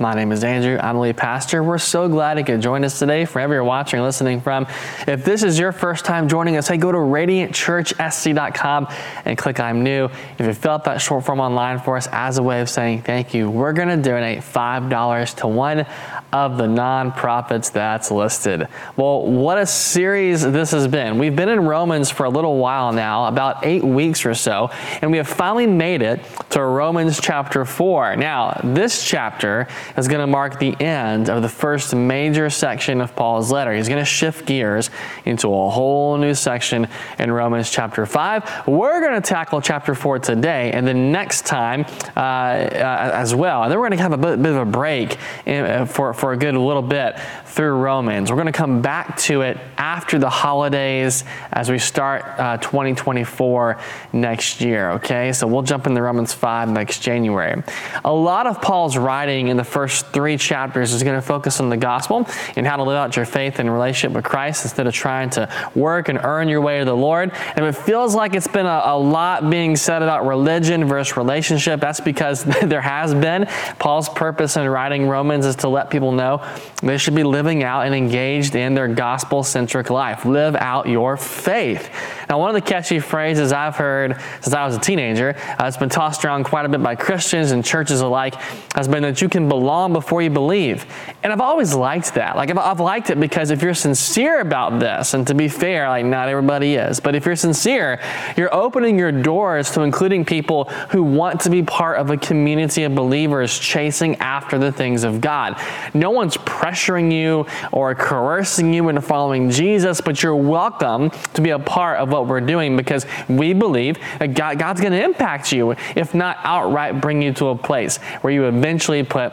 My name is Andrew. I'm lead pastor. We're so glad you could join us today, wherever you're watching or listening from. If this is your first time joining us, hey, go to radiantchurchsc.com and click I'm new. If you fill out that short form online for us as a way of saying thank you, we're going to donate $5 to one of the nonprofits that's listed. Well, what a series this has been. We've been in Romans for a little while now, about eight weeks or so, and we have finally made it to Romans chapter 4. Now, this chapter is going to mark the end of the first major section of Paul's letter. He's going to shift gears into a whole new section in Romans chapter 5. We're going to tackle chapter 4 today and then next time uh, uh, as well. And then we're going to have a bit, bit of a break in, uh, for, for a good little bit through Romans. We're going to come back to it after the holidays as we start uh, 2024 next year, okay? So we'll jump into Romans 5 next January. A lot of Paul's writing in the first three chapters is going to focus on the gospel and how to live out your faith and relationship with Christ instead of trying to work and earn your way to the Lord. And it feels like it's been a, a lot being said about religion versus relationship, that's because there has been. Paul's purpose in writing Romans is to let people know they should be living out and engaged in their gospel centric life. Live out your faith. Now, one of the catchy phrases I've heard since I was a teenager, uh, it's been tossed around quite a bit by Christians and churches alike, has been that you can belong before you believe. And I've always liked that. Like, I've liked it because if you're sincere about this, and to be fair, like, not everybody is, but if you're sincere, you're opening your doors to including people who want to be part of a community of believers chasing after the things of God. No one's pressuring you or coercing you into following Jesus, but you're welcome to be a part of what we're doing because we believe that God, God's going to impact you, if not outright bring you to a place where you eventually put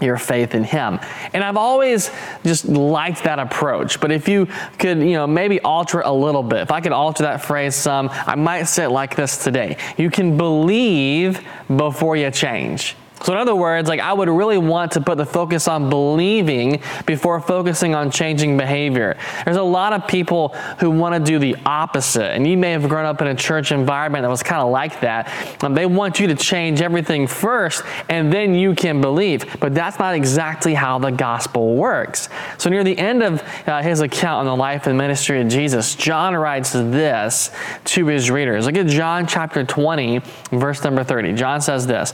your faith in him. And I've always just liked that approach. But if you could, you know, maybe alter it a little bit, if I could alter that phrase some, I might say it like this today. You can believe before you change. So, in other words, like I would really want to put the focus on believing before focusing on changing behavior. There's a lot of people who want to do the opposite, and you may have grown up in a church environment that was kind of like that. Um, they want you to change everything first, and then you can believe. But that's not exactly how the gospel works. So, near the end of uh, his account on the life and ministry of Jesus, John writes this to his readers. Look at John chapter 20, verse number 30. John says this.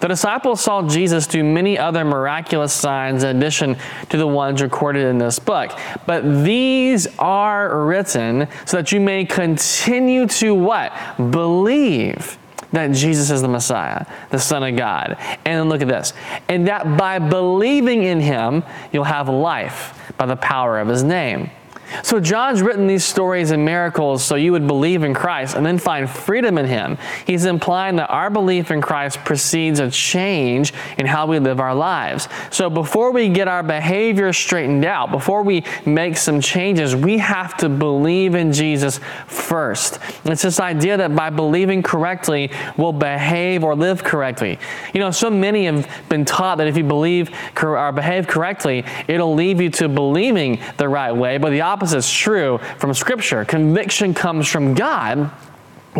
The disciples saw Jesus do many other miraculous signs in addition to the ones recorded in this book. But these are written so that you may continue to what? Believe that Jesus is the Messiah, the Son of God. And look at this. And that by believing in him, you'll have life by the power of his name. So John's written these stories and miracles so you would believe in Christ and then find freedom in him. He's implying that our belief in Christ precedes a change in how we live our lives. So before we get our behavior straightened out, before we make some changes, we have to believe in Jesus first. It's this idea that by believing correctly, we'll behave or live correctly. You know, so many have been taught that if you believe or behave correctly, it'll lead you to believing the right way, but the opposite opposite is true from Scripture. Conviction comes from God,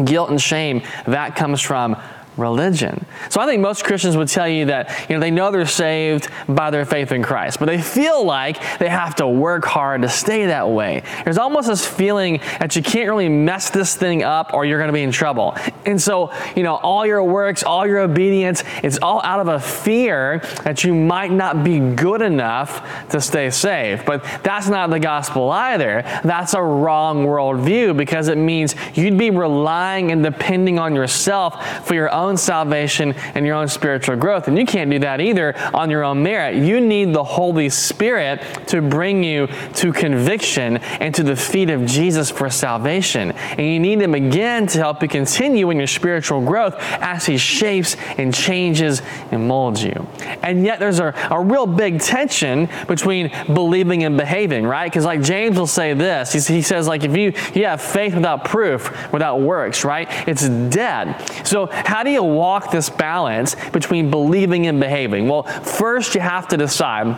guilt and shame, that comes from religion. So I think most Christians would tell you that you know they know they're saved by their faith in Christ, but they feel like they have to work hard to stay that way. There's almost this feeling that you can't really mess this thing up or you're going to be in trouble. And so, you know, all your works, all your obedience, it's all out of a fear that you might not be good enough to stay saved. But that's not the gospel either. That's a wrong worldview because it means you'd be relying and depending on yourself for your own own salvation and your own spiritual growth. And you can't do that either on your own merit. You need the Holy Spirit to bring you to conviction and to the feet of Jesus for salvation. And you need Him again to help you continue in your spiritual growth as He shapes and changes and molds you. And yet there's a, a real big tension between believing and behaving, right? Because like James will say this, he, he says like if you, you have faith without proof, without works, right? It's dead. So how do do you walk this balance between believing and behaving? Well, first you have to decide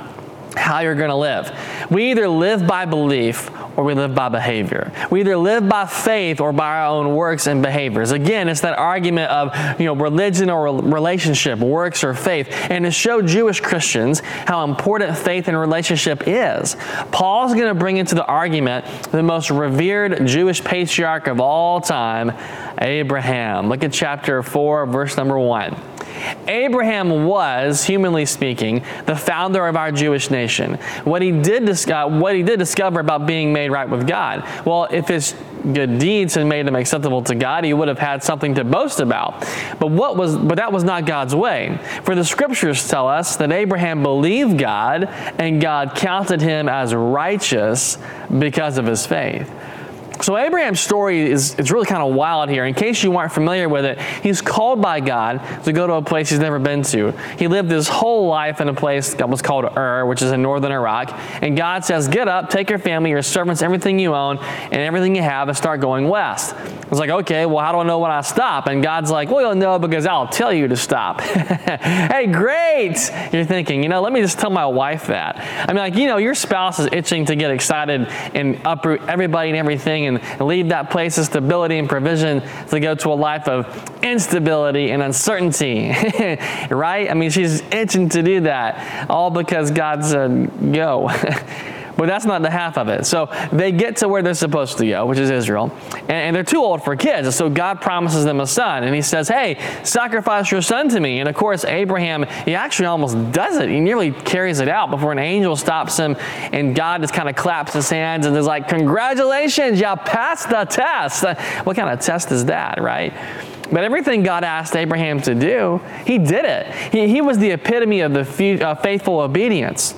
how you're going to live. We either live by belief or we live by behavior. We either live by faith or by our own works and behaviors. Again, it's that argument of, you know, religion or relationship, works or faith. And to show Jewish Christians how important faith and relationship is, Paul's going to bring into the argument the most revered Jewish patriarch of all time, Abraham. Look at chapter 4, verse number 1. Abraham was, humanly speaking, the founder of our Jewish nation. What he did, what he did discover about being made right with God, well, if his good deeds had made him acceptable to God, he would have had something to boast about. But what was but that was not God's way. For the scriptures tell us that Abraham believed God and God counted him as righteous because of his faith. So Abraham's story is it's really kind of wild here. In case you aren't familiar with it, he's called by God to go to a place he's never been to. He lived his whole life in a place that was called Ur, which is in northern Iraq. And God says, "Get up, take your family, your servants, everything you own, and everything you have, and start going west." It's like, okay, well, how do I know when I stop? And God's like, well, you'll know because I'll tell you to stop. hey, great! You're thinking, you know, let me just tell my wife that. I mean, like, you know, your spouse is itching to get excited and uproot everybody and everything and leave that place of stability and provision to go to a life of instability and uncertainty, right? I mean, she's itching to do that, all because God said, uh, go. But that's not the half of it. So they get to where they're supposed to go, which is Israel. And, and, they're too old for kids. So God promises them a son. And he says, Hey, sacrifice your son to me. And of course, Abraham, he actually almost does it. He nearly carries it out before an angel stops him. And God just kind of claps his hands and is like, Congratulations, you passed the test. What kind of test is that, right? But everything God asked Abraham to do, he did it. He, he was the epitome of the uh, faithful obedience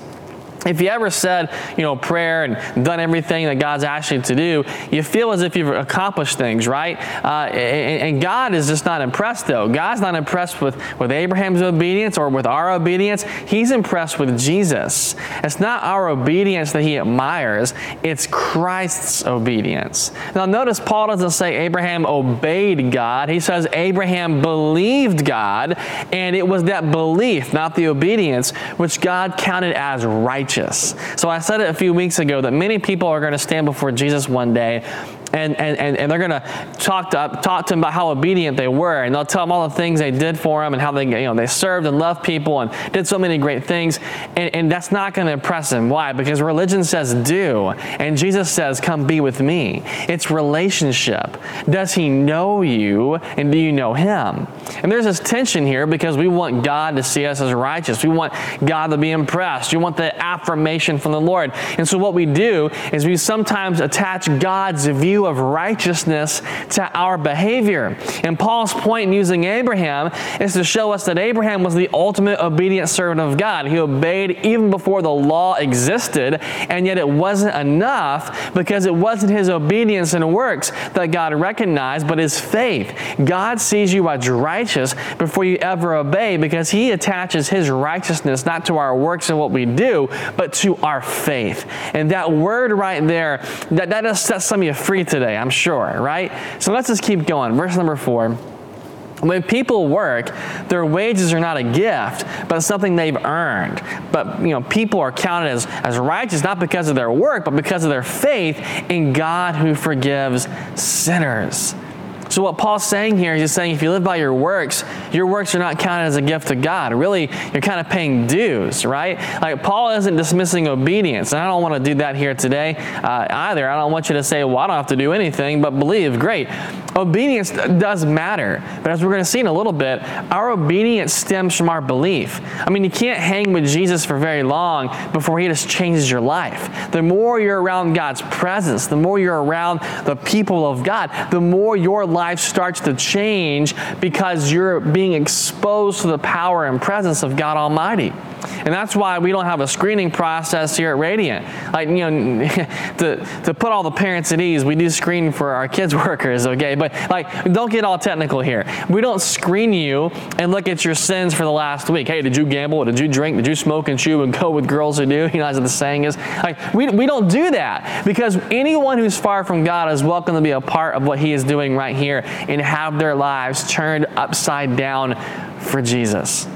if you ever said, you know, prayer and done everything that God's asked you to do, you feel as if you've accomplished things, right? Uh, and, and, God is just not impressed, though. God's not impressed with, with Abraham's obedience or with our obedience. He's impressed with Jesus. It's not our obedience that he admires, it's Christ's obedience. Now, notice Paul doesn't say Abraham obeyed God. He says Abraham believed God, and it was that belief, not the obedience, which God counted as righteous righteous. So I said it a few weeks ago that many people are going to stand before Jesus one day and, and, and they're going to talk to talk to him about how obedient they were, and they'll tell him all the things they did for him and how they you know they served and loved people and did so many great things, and, and that's not going to impress him. Why? Because religion says do, and Jesus says come be with me. It's relationship. Does he know you, and do you know him? And there's this tension here because we want God to see us as righteous. We want God to be impressed. We want the affirmation from the Lord. And so what we do is we sometimes attach God's view of righteousness to our behavior. And Paul's point in using Abraham is to show us that Abraham was the ultimate obedient servant of God. He obeyed even before the law existed, and yet it wasn't enough because it wasn't his obedience and works that God recognized, but his faith. God sees you as righteous before you ever obey because he attaches his righteousness not to our works and what we do, but to our faith. And that word right there, that, that does set some of you free today, I'm sure, right? So let's just keep going. Verse number four. When people work, their wages are not a gift, but something they've earned. But you know, people are counted as, as righteous not because of their work, but because of their faith in God who forgives sinners. So, what Paul's saying here is he's saying if you live by your works, your works are not counted as a gift to God. Really, you're kind of paying dues, right? Like, Paul isn't dismissing obedience. And I don't want to do that here today uh, either. I don't want you to say, well, I don't have to do anything but believe. Great. Obedience does matter. But as we're going to see in a little bit, our obedience stems from our belief. I mean, you can't hang with Jesus for very long before he just changes your life. The more you're around God's presence, the more you're around the people of God, the more your life life starts to change because you're being exposed to the power and presence of God Almighty. And that's why we don't have a screening process here at Radiant. Like, you know, to, to put all the parents at ease, we do screen for our kids' workers, okay? But, like, don't get all technical here. We don't screen you and look at your sins for the last week. Hey, did you gamble? Did you drink? Did you smoke and chew and go with girls who do? You know, as the saying is. Like, we, we don't do that because anyone who's far from God is welcome to be a part of what He is doing right here and have their lives turned upside down for Jesus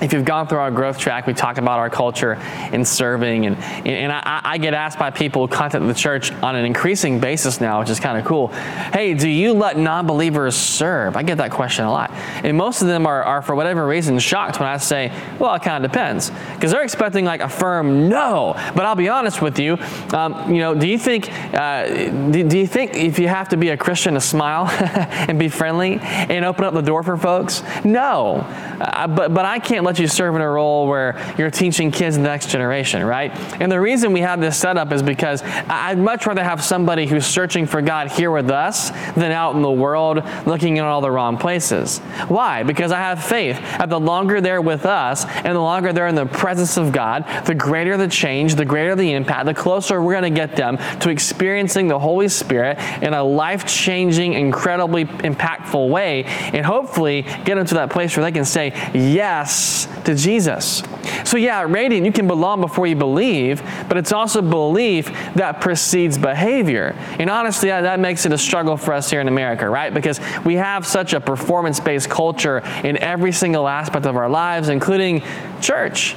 if you've gone through our growth track, we talk about our culture in serving, and, and I, I, get asked by people who contact the church on an increasing basis now, which is kind of cool. Hey, do you let non believers serve? I get that question a lot. And most of them are, are for whatever reason, shocked when I say, well, it kind of depends. Because they're expecting like a firm no. But I'll be honest with you, um, you know, do you think, uh, do, do you think if you have to be a Christian to smile and be friendly and open up the door for folks? No. Uh, but, but I can't let you serve in a role where you're teaching kids the next generation, right? And the reason we have this set up is because I'd much rather have somebody who's searching for God here with us than out in the world looking in all the wrong places. Why? Because I have faith that the longer they're with us and the longer they're in the presence of God, the greater the change, the greater the impact, the closer we're going to get them to experiencing the Holy Spirit in a life changing, incredibly impactful way, and hopefully get them to that place where they can say yes to Jesus. So, yeah, radiant, you can belong before you believe, but it's also belief that precedes behavior. And honestly, that makes it a struggle for us here in America, right? Because we have such a performance based culture in every single aspect of our lives, including church.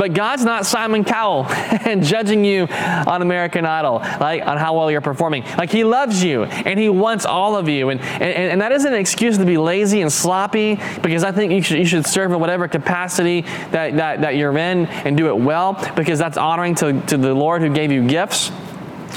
But God's not Simon Cowell and judging you on American Idol, like on how well you're performing. Like He loves you and He wants all of you. And, and, and that isn't an excuse to be lazy and sloppy because I think you should, you should serve in whatever capacity that, that, that you're in and do it well because that's honoring to, to the Lord who gave you gifts.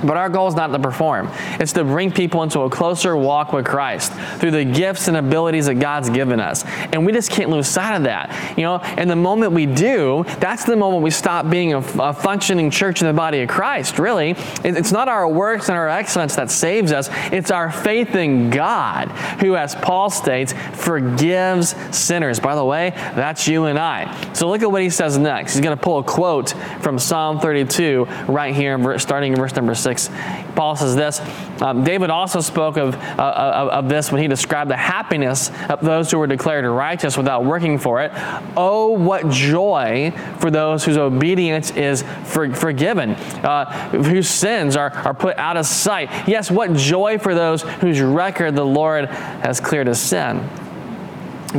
But our goal is not to perform. It's to bring people into a closer walk with Christ through the gifts and abilities that God's given us. And we just can't lose sight of that. You know, and the moment we do, that's the moment we stop being a, a functioning church in the body of Christ, really. It's not our works and our excellence that saves us. It's our faith in God, who, as Paul states, forgives sinners. By the way, that's you and I. So look at what he says next. He's going to pull a quote from Psalm 32 right here, starting in verse number 6. 6, Paul says this um, David also spoke of, uh, of, of, this when he described the happiness of those who were declared righteous without working for it. Oh, what joy for those whose obedience is for, forgiven, uh, whose sins are, are put out of sight. Yes, what joy for those whose record the Lord has cleared of sin.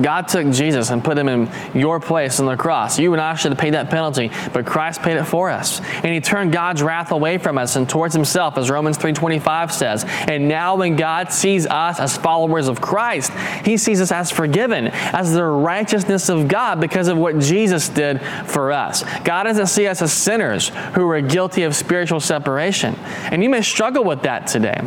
God took Jesus and put him in your place on the cross. You and I should have paid that penalty, but Christ paid it for us. And he turned God's wrath away from us and towards himself, as Romans 3.25 says. And now when God sees us as followers of Christ, he sees us as forgiven, as the righteousness of God because of what Jesus did for us. God doesn't see us as sinners who are guilty of spiritual separation. And you may struggle with that today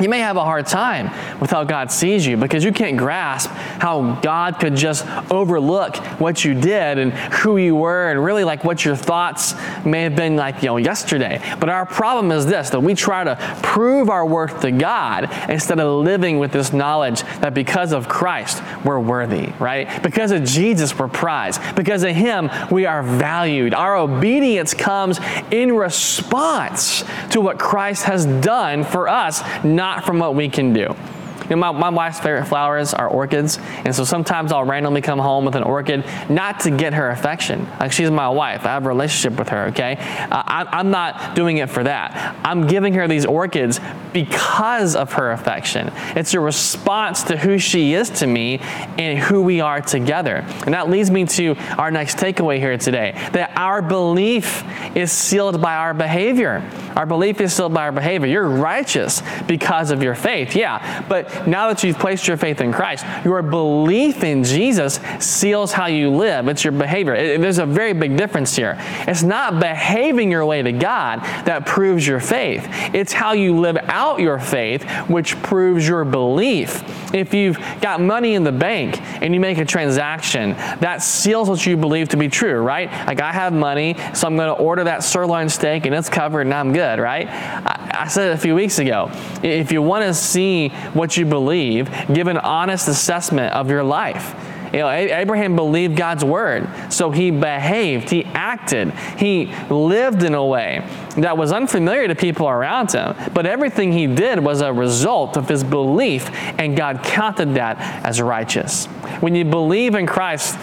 you may have a hard time with how God sees you because you can't grasp how God could just overlook what you did and who you were and really like what your thoughts may have been like, you know, yesterday. But our problem is this that we try to prove our worth to God instead of living with this knowledge that because of Christ, we're worthy, right? Because of Jesus, we're prized. Because of Him, we are valued. Our obedience comes in response to what Christ has done for us, not not from what we can do. You know, my, my wife's favorite flowers are orchids, and so sometimes I'll randomly come home with an orchid, not to get her affection. Like she's my wife, I have a relationship with her. Okay, uh, I, I'm not doing it for that. I'm giving her these orchids because of her affection. It's a response to who she is to me and who we are together. And that leads me to our next takeaway here today: that our belief is sealed by our behavior. Our belief is sealed by our behavior. You're righteous because of your faith, yeah, but now that you've placed your faith in Christ, your belief in Jesus seals how you live. It's your behavior. It, there's a very big difference here. It's not behaving your way to God that proves your faith, it's how you live out your faith which proves your belief. If you've got money in the bank and you make a transaction, that seals what you believe to be true, right? Like I have money, so I'm going to order that sirloin steak and it's covered and I'm good, right? I, I said it a few weeks ago. If you want to see what you you believe, give an honest assessment of your life. You know, Abraham believed God's word, so he behaved, he acted, he lived in a way that was unfamiliar to people around him. But everything he did was a result of his belief, and God counted that as righteous. When you believe in Christ,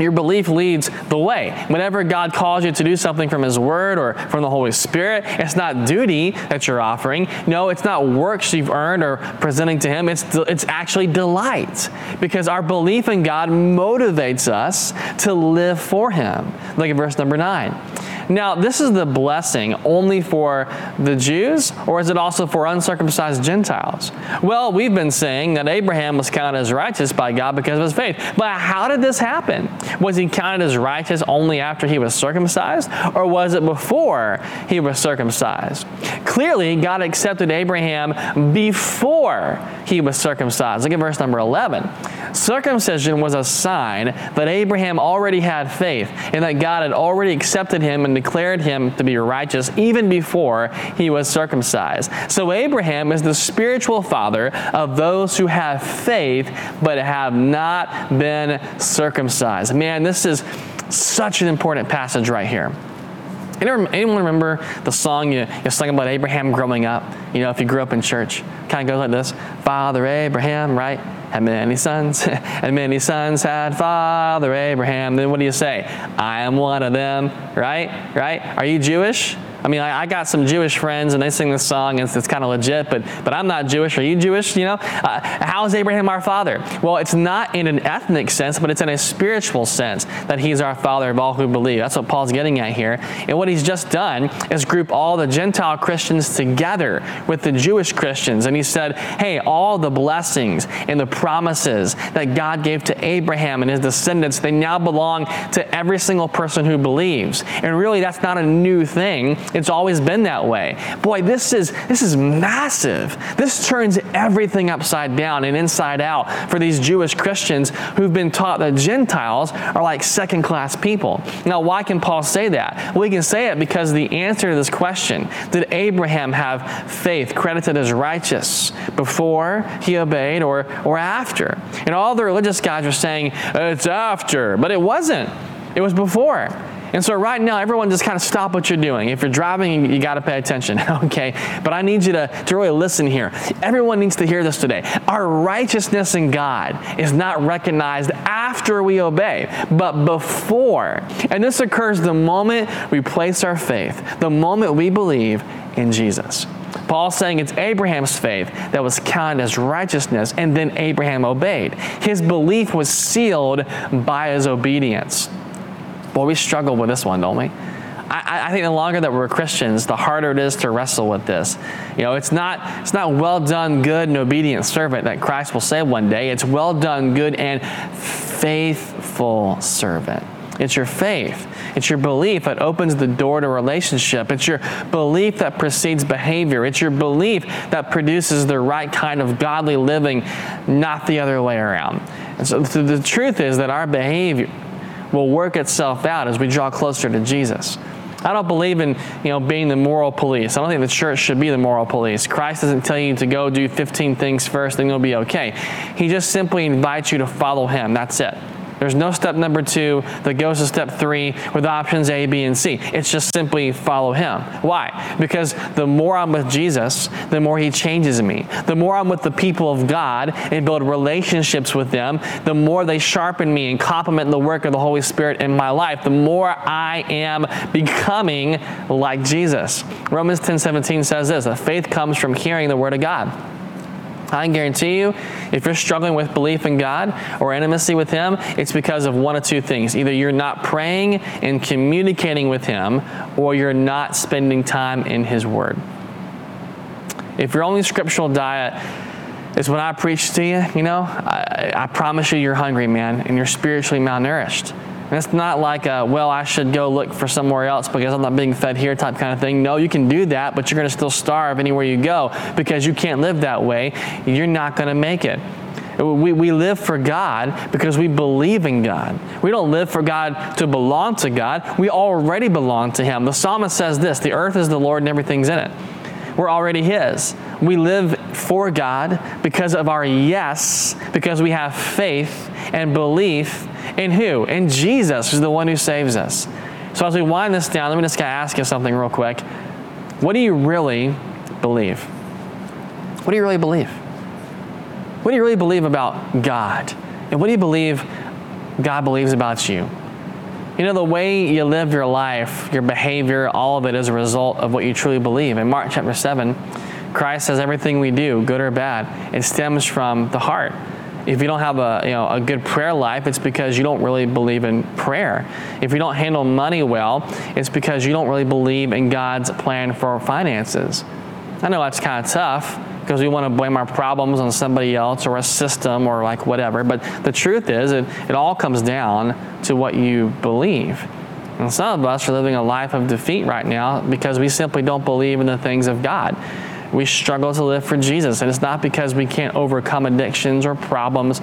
your belief leads the way. Whenever God calls you to do something from His Word or from the Holy Spirit, it's not duty that you're offering. No, it's not works you've earned or presenting to Him. It's, it's actually delight because our belief in God motivates us to live for Him. Look at verse number nine. Now, this is the blessing only for the Jews, or is it also for uncircumcised Gentiles? Well, we've been saying that Abraham was counted as righteous by God because of his faith. But how did this happen? Was he counted as righteous only after he was circumcised, or was it before he was circumcised? Clearly, God accepted Abraham before he was circumcised. Look at verse number 11. Circumcision was a sign that Abraham already had faith and that God had already accepted him and declared him to be righteous even before he was circumcised. So Abraham is the spiritual father of those who have faith but have not been circumcised. Man, this is such an important passage right here. Anyone remember the song you, you sang about Abraham growing up? You know, if you grew up in church, kind of goes like this Father Abraham, right? Had many sons, and many sons had Father Abraham. Then what do you say? I am one of them, right? Right? Are you Jewish? I mean, I, I, got some Jewish friends and they sing this song and it's, it's kind of legit, but, but I'm not Jewish. Are you Jewish? You know, uh, how is Abraham our father? Well, it's not in an ethnic sense, but it's in a spiritual sense that he's our father of all who believe. That's what Paul's getting at here. And what he's just done is group all the Gentile Christians together with the Jewish Christians. And he said, hey, all the blessings and the promises that God gave to Abraham and his descendants, they now belong to every single person who believes. And really, that's not a new thing. It's always been that way. Boy, this is this is massive. This turns everything upside down and inside out for these Jewish Christians who've been taught that Gentiles are like second-class people. Now, why can Paul say that? Well, he can say it because the answer to this question, did Abraham have faith credited as righteous before he obeyed or or after? And all the religious guys are saying it's after, but it wasn't. It was before. And so right now, everyone just kind of stop what you're doing. If you're driving, you, got to pay attention, okay? But I need you to, to really listen here. Everyone needs to hear this today. Our righteousness in God is not recognized after we obey, but before. And this occurs the moment we place our faith, the moment we believe in Jesus. Paul's saying it's Abraham's faith that was counted as righteousness, and then Abraham obeyed. His belief was sealed by his obedience. Boy, we struggle with this one, don't we? I, I, think the longer that we're Christians, the harder it is to wrestle with this. You know, it's not it's not well done, good and obedient servant that Christ will say one day. It's well done, good and faithful servant. It's your faith. It's your belief that opens the door to relationship. It's your belief that precedes behavior. It's your belief that produces the right kind of godly living, not the other way around. And so the truth is that our behavior will work itself out as we draw closer to Jesus. I don't believe in you know being the moral police. I don't think the church should be the moral police. Christ doesn't tell you to go do 15 things first, then you'll be okay. He just simply invites you to follow him. That's it. There's no step number two that goes to step three with options A, B, and C. It's just simply follow Him. Why? Because the more I'm with Jesus, the more He changes me. The more I'm with the people of God and build relationships with them, the more they sharpen me and complement the work of the Holy Spirit in my life, the more I am becoming like Jesus. Romans 10 17 says this that faith comes from hearing the Word of God. I can guarantee you, if you're struggling with belief in God or intimacy with Him, it's because of one of two things. Either you're not praying and communicating with Him, or you're not spending time in His Word. If your only scriptural diet is what I preach to you, you know, I, I promise you you're hungry, man, and you're spiritually malnourished. It's not like, a, well, I should go look for somewhere else because I'm not being fed here type kind of thing. No, you can do that, but you're going to still starve anywhere you go because you can't live that way. You're not going to make it. We, we live for God because we believe in God. We don't live for God to belong to God. We already belong to Him. The psalmist says this the earth is the Lord and everything's in it. We're already His. We live for God because of our yes, because we have faith and belief in who? In Jesus, who's the one who saves us. So as we wind this down, let me just ask you something real quick. What do you really believe? What do you really believe? What do you really believe about God? And what do you believe God believes about you. You know, the way you live your life, your behavior, all of it is a result of what you truly believe. In Mark chapter 7, Christ says everything we do, good or bad, it stems from the heart. If you don't have a, you know, a good prayer life, it's because you don't really believe in prayer. If you don't handle money well, it's because you don't really believe in God's plan for finances. I know that's kind of tough because we want to blame our problems on somebody else or a system or like whatever. But the truth is, it, it all comes down to what you believe. And some of us are living a life of defeat right now because we simply don't believe in the things of God. We struggle to live for Jesus. And it's not because we can't overcome addictions or problems,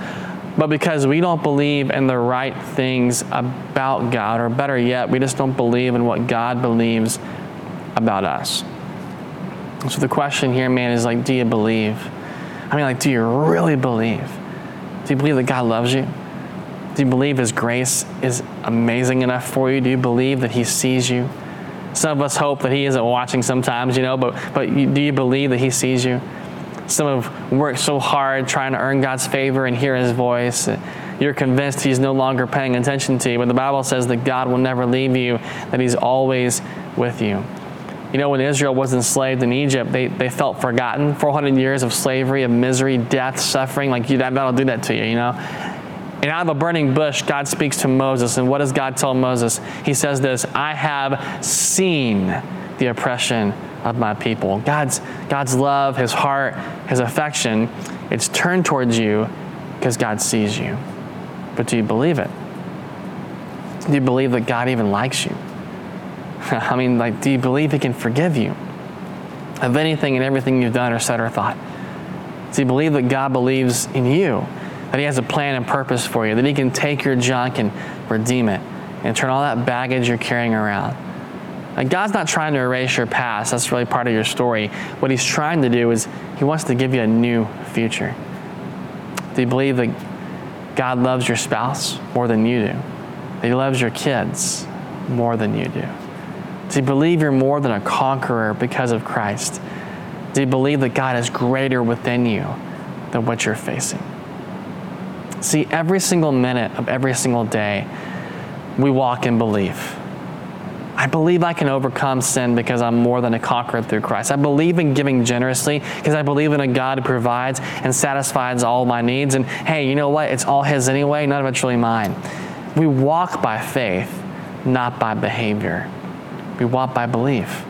but because we don't believe in the right things about God, or better yet, we just don't believe in what God believes about us. So the question here, man, is like, do you believe? I mean, like, do you really believe? Do you believe that God loves you? Do you believe His grace is amazing enough for you? Do you believe that He sees you? Some of us hope that He isn't watching sometimes, you know, but, but do you believe that He sees you? Some have worked so hard trying to earn God's favor and hear His voice. You're convinced He's no longer paying attention to you, but the Bible says that God will never leave you, that He's always with you. You know, when Israel was enslaved in Egypt, they, they felt forgotten. 400 years of slavery, of misery, death, suffering. Like, you, that'll do that to you, you know? And out of a burning bush, God speaks to Moses. And what does God tell Moses? He says this I have seen the oppression of my people. God's, God's love, His heart, His affection, it's turned towards you because God sees you. But do you believe it? Do you believe that God even likes you? I mean, like, do you believe He can forgive you of anything and everything you've done or said or thought? Do you believe that God believes in you, that He has a plan and purpose for you, that He can take your junk and redeem it and turn all that baggage you're carrying around? Like, God's not trying to erase your past, that's really part of your story. What He's trying to do is He wants to give you a new future. Do you believe that God loves your spouse more than you do? That He loves your kids more than you do? Do you believe you're more than a conqueror because of Christ? Do you believe that God is greater within you than what you're facing? See, every single minute of every single day, we walk in belief. I believe I can overcome sin because I'm more than a conqueror through Christ. I believe in giving generously because I believe in a God who provides and satisfies all my needs. And hey, you know what? It's all His anyway, none of it's really mine. We walk by faith, not by behavior. We walk by belief.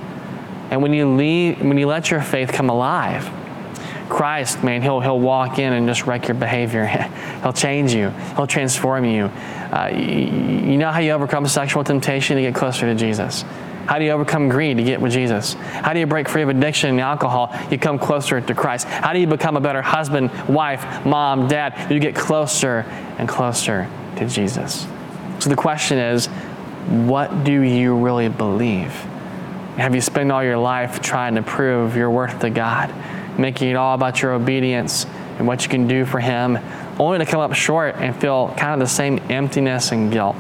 And when you leave, when you let your faith come alive, Christ, man, he'll, he'll walk in and just wreck your behavior. he'll change you. He'll transform you. Uh, you. You know how you overcome sexual temptation to get closer to Jesus? How do you overcome greed to get with Jesus? How do you break free of addiction and alcohol? You come closer to Christ. How do you become a better husband, wife, mom, dad? You get closer and closer to Jesus. So the question is, what do you really believe? Have you spent all your life trying to prove your worth to God, making it all about your obedience and what you can do for Him, only to come up short and feel kind of the same emptiness and guilt?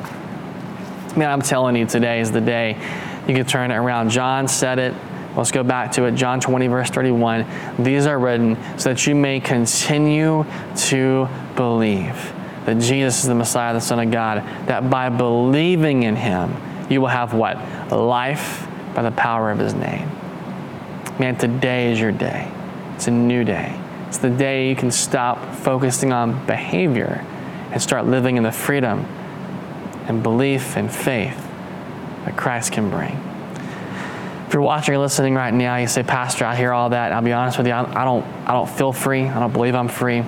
Man, I'm telling you, today is the day you can turn it around. John said it. Let's go back to it. John 20, verse 31. These are written so that you may continue to believe that Jesus is the Messiah, the Son of God, that by believing in him, you will have what? Life by the power of his name. Man, today is your day. It's a new day. It's the day you can stop focusing on behavior and start living in the freedom and belief and faith that Christ can bring. If you're watching or listening right now, you say, Pastor, I hear all that. I'll be honest with you, I don't, I don't feel free. I don't believe I'm free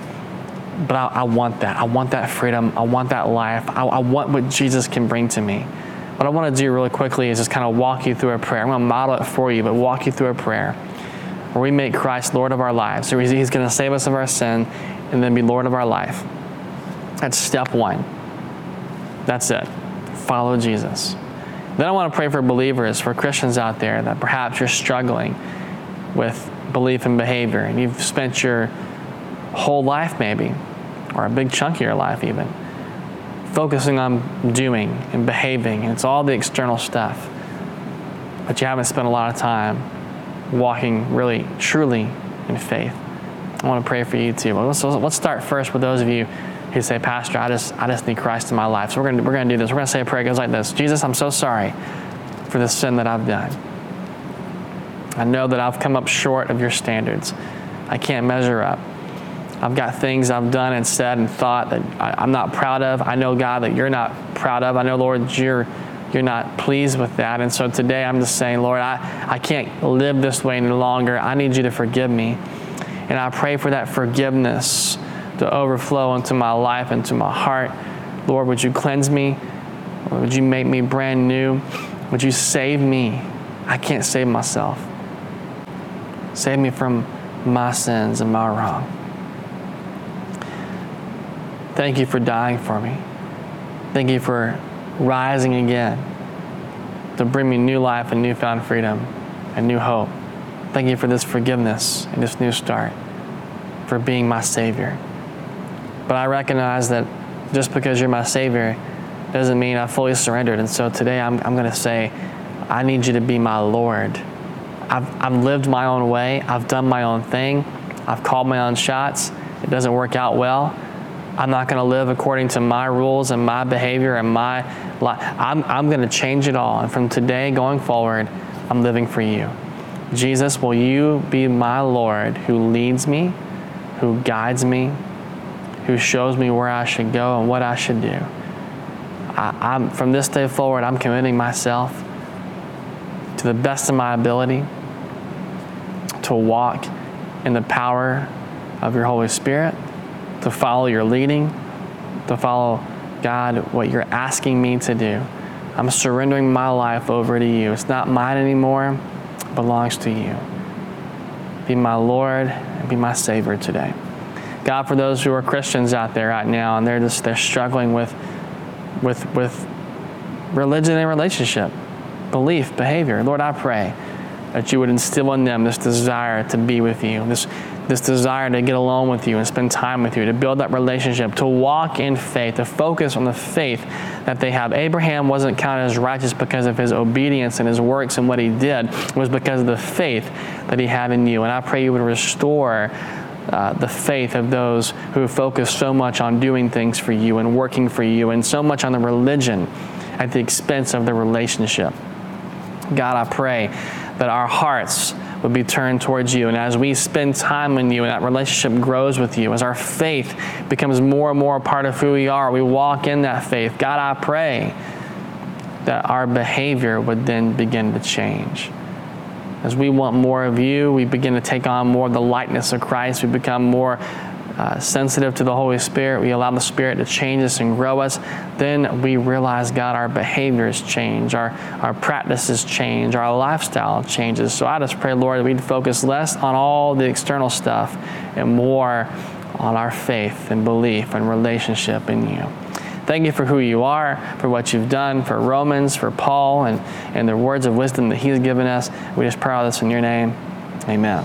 but I, I, want that. I want that freedom. I want that life. I, I want what Jesus can bring to me. What I want to do really quickly is just kind of walk you through a prayer. I'm going to model it for you, but walk you through a prayer where we make Christ Lord of our lives. So He's going to save us of our sin and then be Lord of our life. That's step one. That's it. Follow Jesus. Then I want to pray for believers, for Christians out there that perhaps you're struggling with belief and behavior and you've spent your whole life maybe or a big chunk of your life, even. Focusing on doing and behaving, and it's all the external stuff. But you haven't spent a lot of time walking really, truly in faith. I want to pray for you too. Let's, let's start first with those of you He'd say, Pastor, I just, I just need Christ in my life. So we're going we're gonna do this. We're going to say a prayer. It goes like this Jesus, I'm so sorry for the sin that I've done. I know that I've come up short of your standards. I can't measure up. I've got things I've done and said and thought that I, am not proud of. I know, God, that you're not proud of. I know, Lord, you're, you're not pleased with that. And so today I'm just saying, Lord, I, I can't live this way any longer. I need you to forgive me. And I pray for that forgiveness to overflow into my life, into my heart. Lord, would you cleanse me? Would you make me brand new? Would you save me? I can't save myself. Save me from my sins and my wrong. Thank you for dying for me. Thank you for rising again to bring me new life and newfound freedom and new hope. Thank you for this forgiveness and this new start, for being my Savior. But I recognize that just because you're my Savior doesn't mean I fully surrendered. And so today I'm, I'm going to say, I need you to be my Lord. I've, I've lived my own way, I've done my own thing, I've called my own shots. It doesn't work out well. I'm not going to live according to my rules and my behavior and my life. I'm, I'm going to change it all. And from today going forward, I'm living for you. Jesus, will you be my Lord who leads me, who guides me, who shows me where I should go and what I should do? I, am from this day forward, I'm committing myself to the best of my ability to walk in the power of your Holy Spirit, to follow your leading, to follow, God, what you're asking me to do. I'm surrendering my life over to you. It's not mine anymore, it belongs to you. Be my Lord and be my Savior today. God, for those who are Christians out there right now and they're just they're struggling with with with religion and relationship, belief, behavior. Lord, I pray that you would instill in them this desire to be with you, this, this desire to get along with you and spend time with you, to build that relationship, to walk in faith, to focus on the faith that they have. Abraham wasn't counted as righteous because of his obedience and his works and what he did, it was because of the faith that he had in you. And I pray you would restore. Uh, the faith of those who focus so much on doing things for you and working for you, and so much on the religion at the expense of the relationship. God, I pray that our hearts would be turned towards you. And as we spend time with you and that relationship grows with you, as our faith becomes more and more a part of who we are, we walk in that faith. God, I pray that our behavior would then begin to change. As we want more of you, we begin to take on more of the likeness of Christ. We become more uh, sensitive to the Holy Spirit, we allow the Spirit to change us and grow us, then we realize, God, our behaviors change, our, our practices change, our lifestyle changes. So I just pray, Lord, that we'd focus less on all the external stuff and more on our faith and belief and relationship in you. Thank you for who you are, for what you've done, for Romans, for Paul, and, and the words of wisdom that he's given us. We just pray all this in your name. Amen.